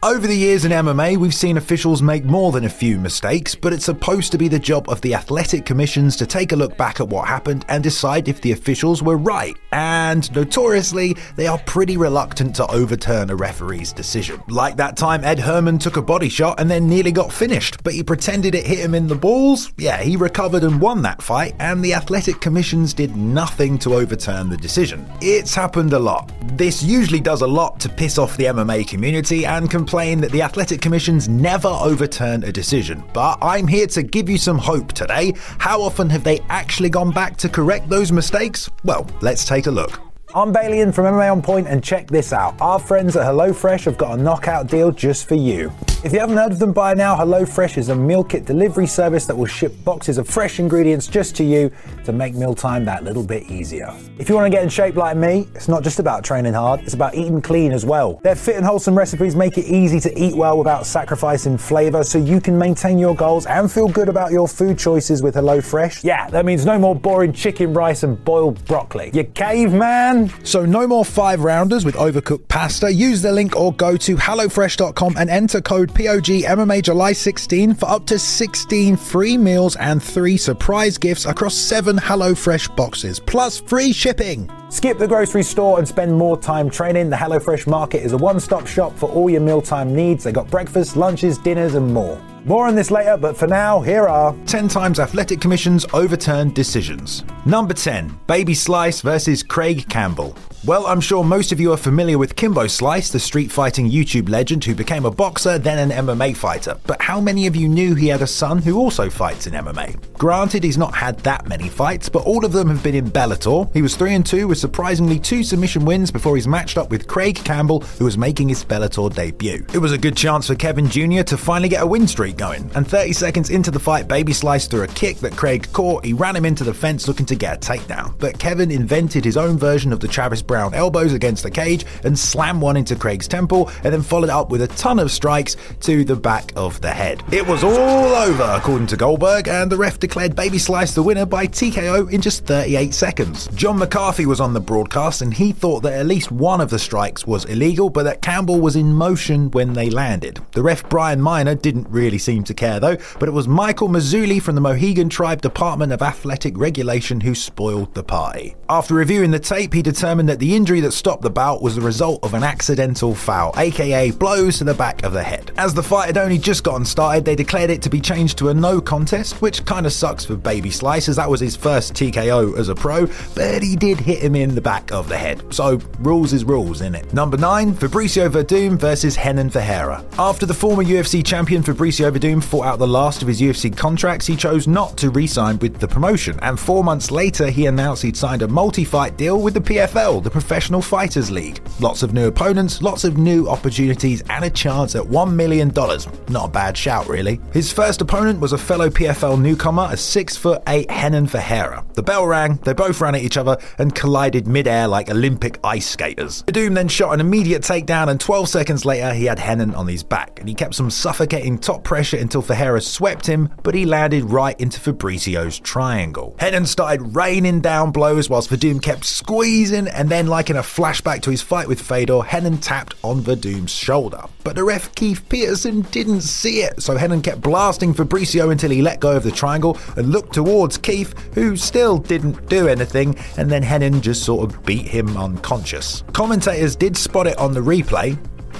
Over the years in MMA, we've seen officials make more than a few mistakes, but it's supposed to be the job of the athletic commissions to take a look back at what happened and decide if the officials were right. And notoriously, they are pretty reluctant to overturn a referee's decision. Like that time Ed Herman took a body shot and then nearly got finished, but he pretended it hit him in the balls. Yeah, he recovered and won that fight, and the athletic commissions did nothing to overturn the decision. It's happened a lot. This usually does a lot to piss off the MMA community and complain that the Athletic Commissions never overturn a decision. But I'm here to give you some hope today. How often have they actually gone back to correct those mistakes? Well, let's take a look. I'm Balian from MMA On Point, and check this out. Our friends at HelloFresh have got a knockout deal just for you. If you haven't heard of them by now, HelloFresh is a meal kit delivery service that will ship boxes of fresh ingredients just to you to make mealtime that little bit easier. If you want to get in shape like me, it's not just about training hard, it's about eating clean as well. Their fit and wholesome recipes make it easy to eat well without sacrificing flavor so you can maintain your goals and feel good about your food choices with HelloFresh. Yeah, that means no more boring chicken, rice, and boiled broccoli. You caveman! So, no more five rounders with overcooked pasta. Use the link or go to HelloFresh.com and enter code POG MMA July 16 for up to 16 free meals and three surprise gifts across seven HelloFresh boxes, plus free shipping. Skip the grocery store and spend more time training. The HelloFresh Market is a one stop shop for all your mealtime needs. They got breakfast, lunches, dinners, and more. More on this later, but for now, here are 10 times Athletic Commission's overturned decisions. Number 10 Baby Slice versus Craig Campbell. Well, I'm sure most of you are familiar with Kimbo Slice, the street fighting YouTube legend who became a boxer, then an MMA fighter. But how many of you knew he had a son who also fights in MMA? Granted, he's not had that many fights, but all of them have been in Bellator. He was 3 and 2 with surprisingly two submission wins before he's matched up with Craig Campbell, who was making his Bellator debut. It was a good chance for Kevin Jr. to finally get a win streak going, and 30 seconds into the fight, Baby Slice threw a kick that Craig caught. He ran him into the fence looking to get a takedown, but Kevin invented his own version of the Travis Browne elbows against the cage and slammed one into Craig's temple, and then followed up with a ton of strikes to the back of the head. It was all over, according to Goldberg, and the ref declared Baby Slice the winner by TKO in just 38 seconds. John McCarthy was on the broadcast, and he thought that at least one of the strikes was illegal, but that Campbell was in motion when they landed. The ref Brian Miner didn't really seem to care though, but it was Michael Mazzulli from the Mohegan Tribe Department of Athletic Regulation who spoiled the party. After reviewing the tape, he determined that the injury that stopped the bout was the result of an accidental foul, aka blows to the back of the head. As the fight had only just gotten started, they declared it to be changed to a no contest, which kinda sucks for Baby Slice as that was his first TKO as a pro, but he did hit him in the back of the head. So, rules is rules, innit? Number 9, Fabricio Werdum versus Renan Ferreira. After the former UFC champion Fabricio Werdum fought out the last of his UFC contracts, he chose not to re sign with the promotion, and four months later, he announced he'd signed a multi fight deal with the PFL, the Professional Fighters League. Lots of new opponents, lots of new opportunities, and a chance at $1 million. Not a bad shout, really. His first opponent was a fellow PFL newcomer, a 6 foot 8 Renan Ferreira. The bell rang, they both ran at each other and collided mid-air like Olympic ice skaters. Doom then shot an immediate takedown, and 12 seconds later, he had Renan on his back, and he kept some suffocating top pressure until Ferreira swept him, but he landed right into Fabricio's triangle. Renan started raining down blows whilst Werdum kept squeezing, and then, like in a flashback to his fight with Fedor, Renan tapped on Werdum's shoulder. But the ref Keith Peterson didn't see it, so Renan kept blasting Fabricio until he let go of the triangle and looked towards Keith, who still didn't do anything, and then Renan just sort of beat him unconscious. Commentators did spot it on the replay,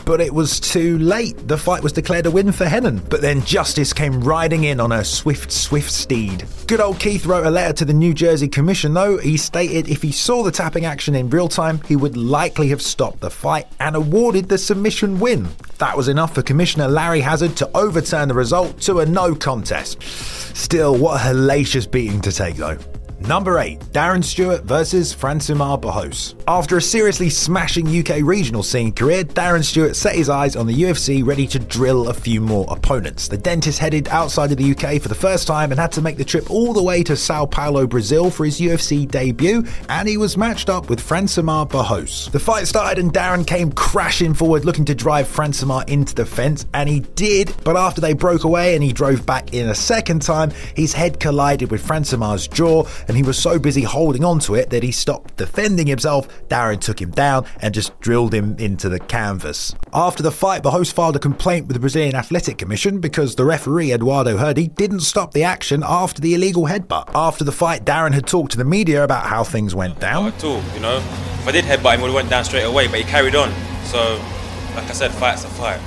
but it was too late. The fight was declared a win for Renan. But then justice came riding in on a swift, swift steed. Good old Keith wrote a letter to the New Jersey Commission, though. He stated if he saw the tapping action in real time, he would likely have stopped the fight and awarded the submission win. That was enough for Commissioner Larry Hazzard to overturn the result to a no contest. Still, what a hellacious beating to take, though. Number 8, Darren Stewart versus Francimar Barros. After a seriously smashing UK regional scene career, Darren Stewart set his eyes on the UFC ready to drill a few more opponents. The dentist headed outside of the UK for the first time and had to make the trip all the way to Sao Paulo, Brazil for his UFC debut, and he was matched up with Francimar Barros. The fight started and Darren came crashing forward looking to drive Francimar into the fence, and he did, but after they broke away and he drove back in a second time, his head collided with Francimar's jaw and he was so busy holding on to it that he stopped defending himself. Darren took him down and just drilled him into the canvas. After the fight, the host filed a complaint with the Brazilian Athletic Commission because the referee, Eduardo Herdy, didn't stop the action after the illegal headbutt. After the fight, Darren had talked to the media about how things went down. Not at all, you know. If I did headbutt him, it would have went down straight away, but he carried on. So, like I said, fight's a fight.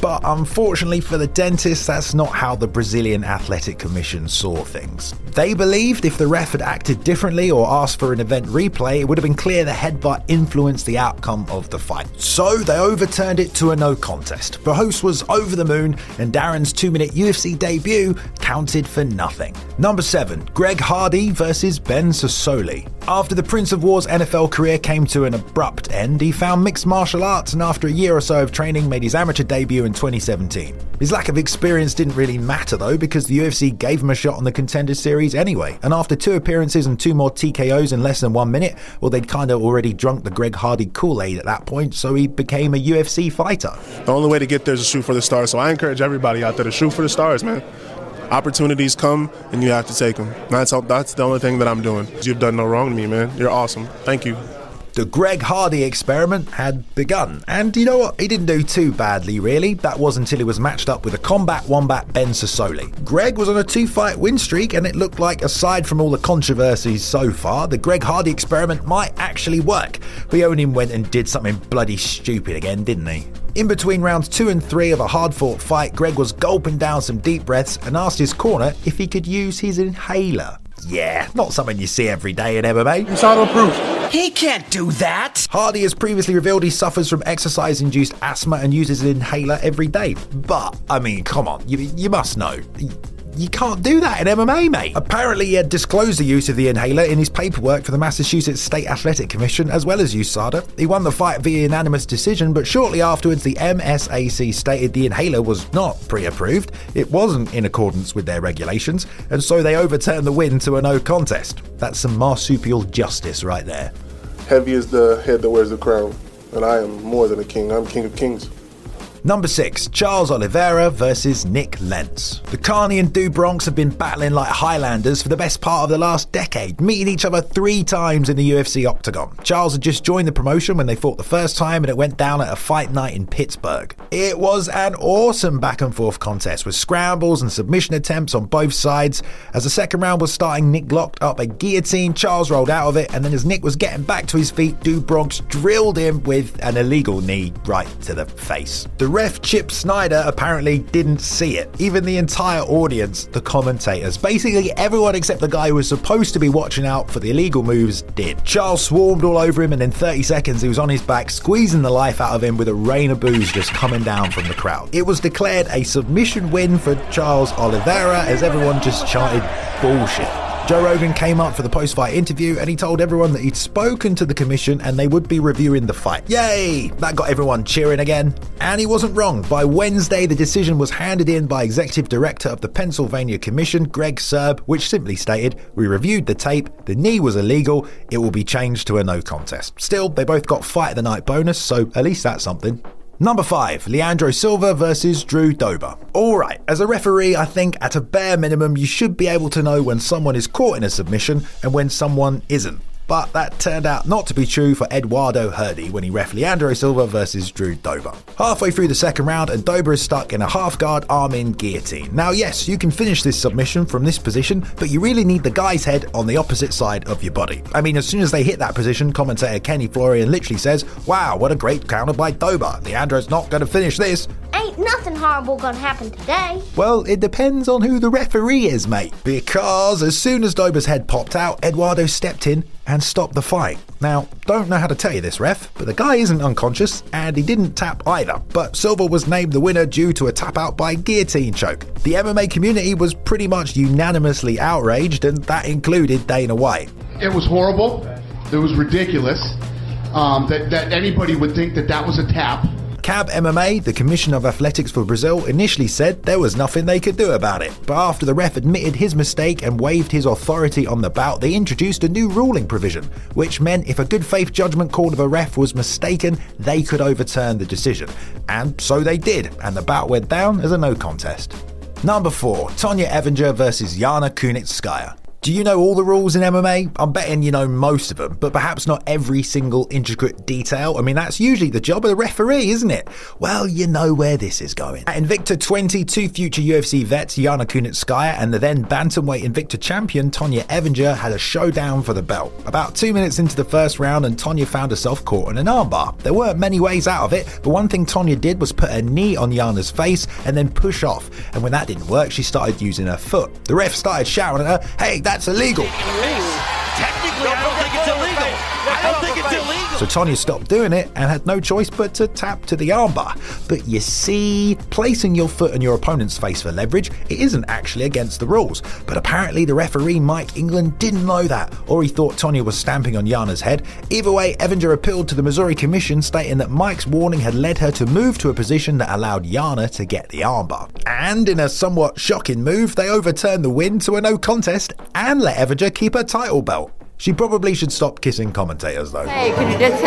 But unfortunately for the dentist, that's not how the Brazilian Athletic Commission saw things. They believed if the ref had acted differently or asked for an event replay, it would have been clear the headbutt influenced the outcome of the fight. So they overturned it to a no contest. The host was over the moon, and Darren's two minute UFC debut counted for nothing. Number 7 Greg Hardy versus Ben Sosoli. After the Prince of War's NFL career came to an abrupt end, he found mixed martial arts and after a year or so of training made his amateur debut in 2017. His lack of experience didn't really matter though because the UFC gave him a shot on the Contender Series anyway, and after two appearances and two more TKOs in less than one minute, well they'd kind of already drunk the Greg Hardy Kool-Aid at that point, so he became a UFC fighter. The only way to get there is to shoot for the stars, so I encourage everybody out there to shoot for the stars, man opportunities come and you have to take them. That's that's the only thing that I'm doing. You've done no wrong to me, man. You're awesome. Thank you. The Greg Hardy experiment had begun, and you know what? He didn't do too badly, really. That was until he was matched up with a combat wombat Ben Sosoli. Greg was on a two fight win streak, and it looked like, aside from all the controversies so far, the Greg Hardy experiment might actually work. He only went and did something bloody stupid again, didn't he? In between rounds two and three of a hard fought fight, Greg was gulping down some deep breaths and asked his corner if he could use his inhaler. Yeah, not something you see every day in MMA. Shadow proof. He can't do that! Hardy has previously revealed he suffers from exercise induced asthma and uses an inhaler every day. But, I mean, come on, you, you must know. You can't do that in MMA, mate. Apparently, he had disclosed the use of the inhaler in his paperwork for the Massachusetts State Athletic Commission as well as USADA. He won the fight via unanimous decision, but shortly afterwards, the MSAC stated the inhaler was not pre approved, it wasn't in accordance with their regulations, and so they overturned the win to a no contest. That's some marsupial justice right there. Heavy is the head that wears the crown, and I am more than a king, I'm king of kings. Number 6, Charles Oliveira versus Nik Lentz. The Carney and Do Bronx have been battling like Highlanders for the best part of the last decade, meeting each other three times in the UFC octagon. Charles had just joined the promotion when they fought the first time and it went down at a fight night in Pittsburgh. It was an awesome back and forth contest with scrambles and submission attempts on both sides. As the second round was starting, Nik locked up a guillotine, Charles rolled out of it, and then as Nik was getting back to his feet, Do Bronx drilled him with an illegal knee right to the face. The ref Chip Snyder apparently didn't see it. Even the entire audience, the commentators, basically everyone except the guy who was supposed to be watching out for the illegal moves did. Charles swarmed all over him, and in 30 seconds he was on his back, squeezing the life out of him with a rain of boos just coming down from the crowd. It was declared a submission win for Charles Oliveira as everyone just chanted bullshit. Joe Rogan came up for the post fight interview and he told everyone that he'd spoken to the commission and they would be reviewing the fight. Yay! That got everyone cheering again. And he wasn't wrong. By Wednesday, the decision was handed in by Executive Director of the Pennsylvania Commission, Greg Sirb, which simply stated We reviewed the tape, the knee was illegal, it will be changed to a no contest. Still, they both got fight of the night bonus, so at least that's something. Number 5, Leandro Silva versus Drew Dober. Alright, as a referee, I think at a bare minimum you should be able to know when someone is caught in a submission and when someone isn't but that turned out not to be true for Eduardo Herdy when he ref Leandro Silva versus Drew Dober. Halfway through the second round, and Dober is stuck in a half guard arm in guillotine. Now, yes, you can finish this submission from this position, but you really need the guy's head on the opposite side of your body. I mean, as soon as they hit that position, commentator Kenny Florian literally says, Wow, what a great counter by Dober. Leandro's not going to finish this. Ain't nothing horrible gonna happen today. Well, it depends on who the referee is, mate. Because as soon as Dober's head popped out, Eduardo stepped in and stopped the fight. Now, don't know how to tell you this, ref, but the guy isn't unconscious and he didn't tap either. But Silva was named the winner due to a tap out by guillotine choke. The MMA community was pretty much unanimously outraged, and that included Dana White. It was horrible. It was ridiculous. Um, that, that anybody would think that that was a tap. CAB MMA, the Commission of Athletics for Brazil, initially said there was nothing they could do about it. But after the ref admitted his mistake and waived his authority on the bout, they introduced a new ruling provision, which meant if a good faith judgment call of a ref was mistaken, they could overturn the decision. And so they did, and the bout went down as a no contest. Number 4, Tonya Evinger versus Yana Kunitskaya. Do you know all the rules in MMA? I'm betting you know most of them, but perhaps not every single intricate detail. I mean, that's usually the job of the referee, isn't it? Well, you know where this is going. At Invicta 20, two future UFC vets, Yana Kunitskaya and the then bantamweight Invicta champion Tonya Evinger had a showdown for the belt. About two minutes into the first round, and Tonya found herself caught in an armbar. There weren't many ways out of it, but one thing Tonya did was put a knee on Yana's face and then push off. And when that didn't work, she started using her foot. The ref started shouting at her, "Hey, that's illegal. Technically, I don't think it's illegal. I think it's illegal. So Tonya stopped doing it and had no choice but to tap to the armbar. But you see, placing your foot on your opponent's face for leverage, it isn't actually against the rules. But apparently the referee Mike England didn't know that, or he thought Tonya was stamping on Yana's head. Either way, Evinger appealed to the Missouri Commission stating that Mike's warning had led her to move to a position that allowed Yana to get the armbar. And in a somewhat shocking move, they overturned the win to a no contest and let Evinger keep her title belt. She probably should stop kissing commentators though. Hey, could you just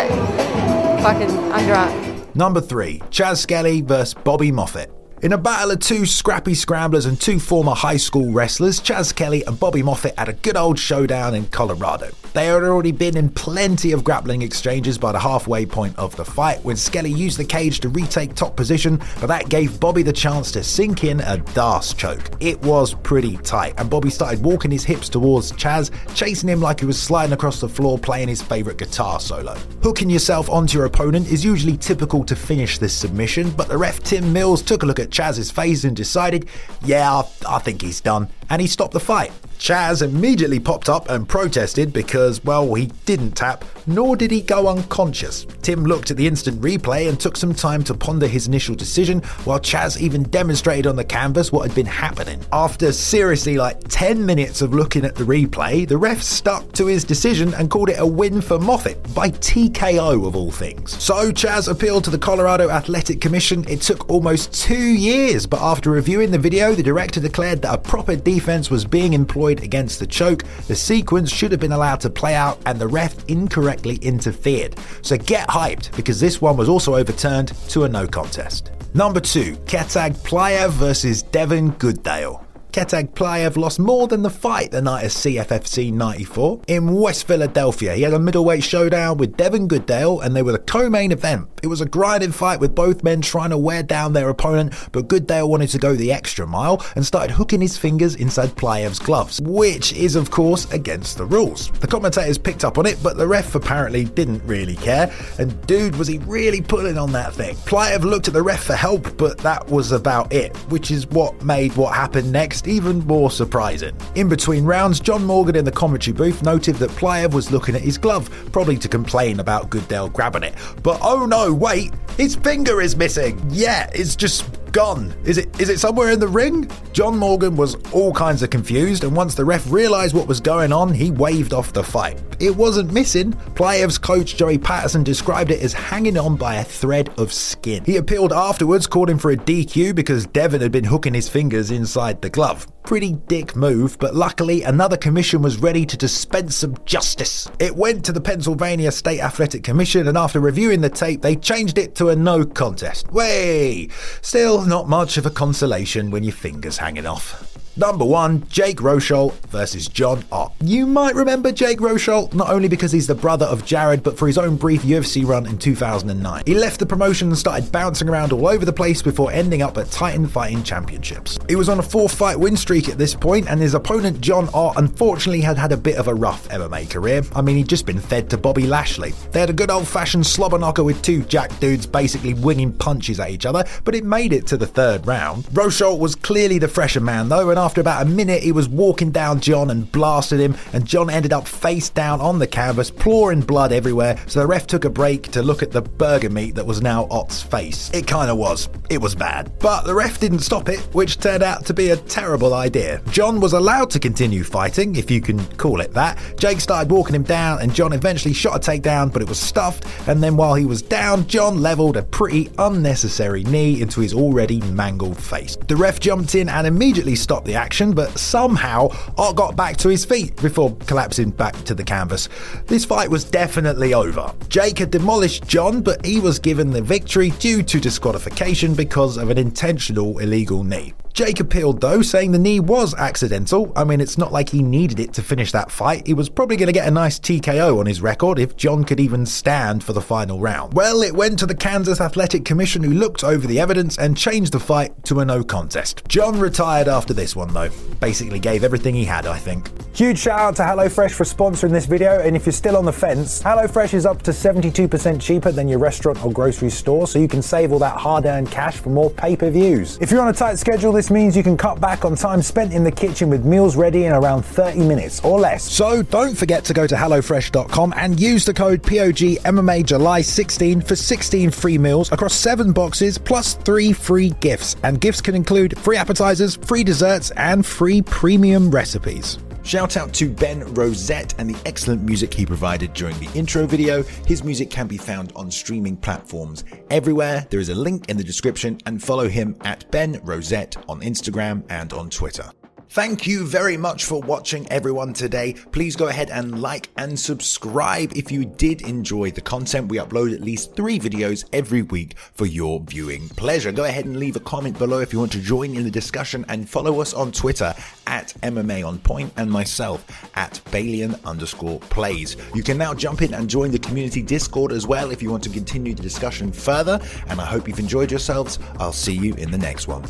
fucking underarm? Number 3, Chaz Skelly vs Bobby Moffett. In a battle of two scrappy scramblers and two former high school wrestlers, Chaz Skelly and Bobby Moffett had a good old showdown in Colorado. They had already been in plenty of grappling exchanges by the halfway point of the fight when Skelly used the cage to retake top position, but that gave Bobby the chance to sink in a Darce choke. It was pretty tight, and Bobby started walking his hips towards Chaz, chasing him like he was sliding across the floor playing his favourite guitar solo. Hooking yourself onto your opponent is usually typical to finish this submission, but the ref Tim Mills took a look at Chaz's face and decided, yeah, I, I think he's done, and he stopped the fight. Chaz immediately popped up and protested because, well, he didn't tap, nor did he go unconscious. Tim looked at the instant replay and took some time to ponder his initial decision, while Chaz even demonstrated on the canvas what had been happening. After seriously like 10 minutes of looking at the replay, the ref stuck to his decision and called it a win for Moffett by TKO of all things. So Chaz appealed to the Colorado Athletic Commission. It took almost two years, but after reviewing the video, the director declared that a proper defense was being employed against the choke. The sequence should have been allowed to play out, and the ref incorrectly interfered. So get hyped because this one was also overturned to a no contest. Number two, Khetag Pliev versus Devin Goodale. Khetag Pliev lost more than the fight the night of CFFC 94. In West Philadelphia, he had a middleweight showdown with Devin Goodale and they were the co main event. It was a grinding fight with both men trying to wear down their opponent, but Goodale wanted to go the extra mile and started hooking his fingers inside Pliev's gloves, which is, of course, against the rules. The commentators picked up on it, but the ref apparently didn't really care, and dude, was he really pulling on that thing. Pliev looked at the ref for help, but that was about it, which is what made what happened next even more surprising. In between rounds, John Morgan in the commentary booth noted that Pliev was looking at his glove, probably to complain about Goodale grabbing it. But oh no, wait, his finger is missing. Yeah, it's just gone. Is it is it somewhere in the ring? John Morgan was all kinds of confused, and once the ref realised what was going on, he waved off the fight. It wasn't missing. Pliev's coach Joey Patterson described it as hanging on by a thread of skin. He appealed afterwards, calling for a DQ because Devin had been hooking his fingers inside the glove. Pretty dick move, but luckily another commission was ready to dispense some justice. It went to the Pennsylvania State Athletic Commission, and after reviewing the tape, they changed it to a no contest. Way! Still not much of a consolation when your finger's hanging off. Number one, Jake Rosholt versus John Ott. You might remember Jake Rosholt not only because he's the brother of Jared, but for his own brief UFC run in 2009. He left the promotion and started bouncing around all over the place before ending up at Titan Fighting Championships. He was on a four fight win streak at this point, and his opponent John Ott unfortunately had had a bit of a rough MMA career. I mean, he'd just been fed to Bobby Lashley. They had a good old fashioned slobber knocker with two jack dudes basically winging punches at each other, but it made it to the third round. Rosholt was clearly the fresher man though, and after about a minute, he was walking down John and blasted him, and John ended up face down on the canvas, pouring blood everywhere. So the ref took a break to look at the burger meat that was now Ott's face. It kind of was. It was bad. But the ref didn't stop it, which turned out to be a terrible idea. John was allowed to continue fighting, if you can call it that. Jake started walking him down, and John eventually shot a takedown, but it was stuffed. And then while he was down, John leveled a pretty unnecessary knee into his already mangled face. The ref jumped in and immediately stopped the action, but somehow Ott got back to his feet before collapsing back to the canvas. This fight was definitely over. Jake had demolished John, but he was given the victory due to disqualification because of an intentional illegal knee. Jake appealed though, saying the knee was accidental. I mean, it's not like he needed it to finish that fight. He was probably going to get a nice TKO on his record if John could even stand for the final round. Well, it went to the Kansas Athletic Commission who looked over the evidence and changed the fight to a no contest. John retired after this one though. Basically gave everything he had, I think. Huge shout out to HelloFresh for sponsoring this video. And if you're still on the fence, HelloFresh is up to 72% cheaper than your restaurant or grocery store, so you can save all that hard earned cash for more pay per views. If you're on a tight schedule, this means you can cut back on time spent in the kitchen with meals ready in around 30 minutes or less. So don't forget to go to HelloFresh.com and use the code POGMMA July 16 for 16 free meals across seven boxes plus three free gifts. And gifts can include free appetizers, free desserts, and free premium recipes. Shout out to Ben Rosette and the excellent music he provided during the intro video. His music can be found on streaming platforms everywhere. There is a link in the description and follow him at Ben Rosette on Instagram and on Twitter. Thank you very much for watching everyone today. Please go ahead and like and subscribe if you did enjoy the content. We upload at least three videos every week for your viewing pleasure. Go ahead and leave a comment below if you want to join in the discussion and follow us on Twitter at MMA on point and myself at Balian underscore plays. You can now jump in and join the community Discord as well if you want to continue the discussion further. And I hope you've enjoyed yourselves. I'll see you in the next one.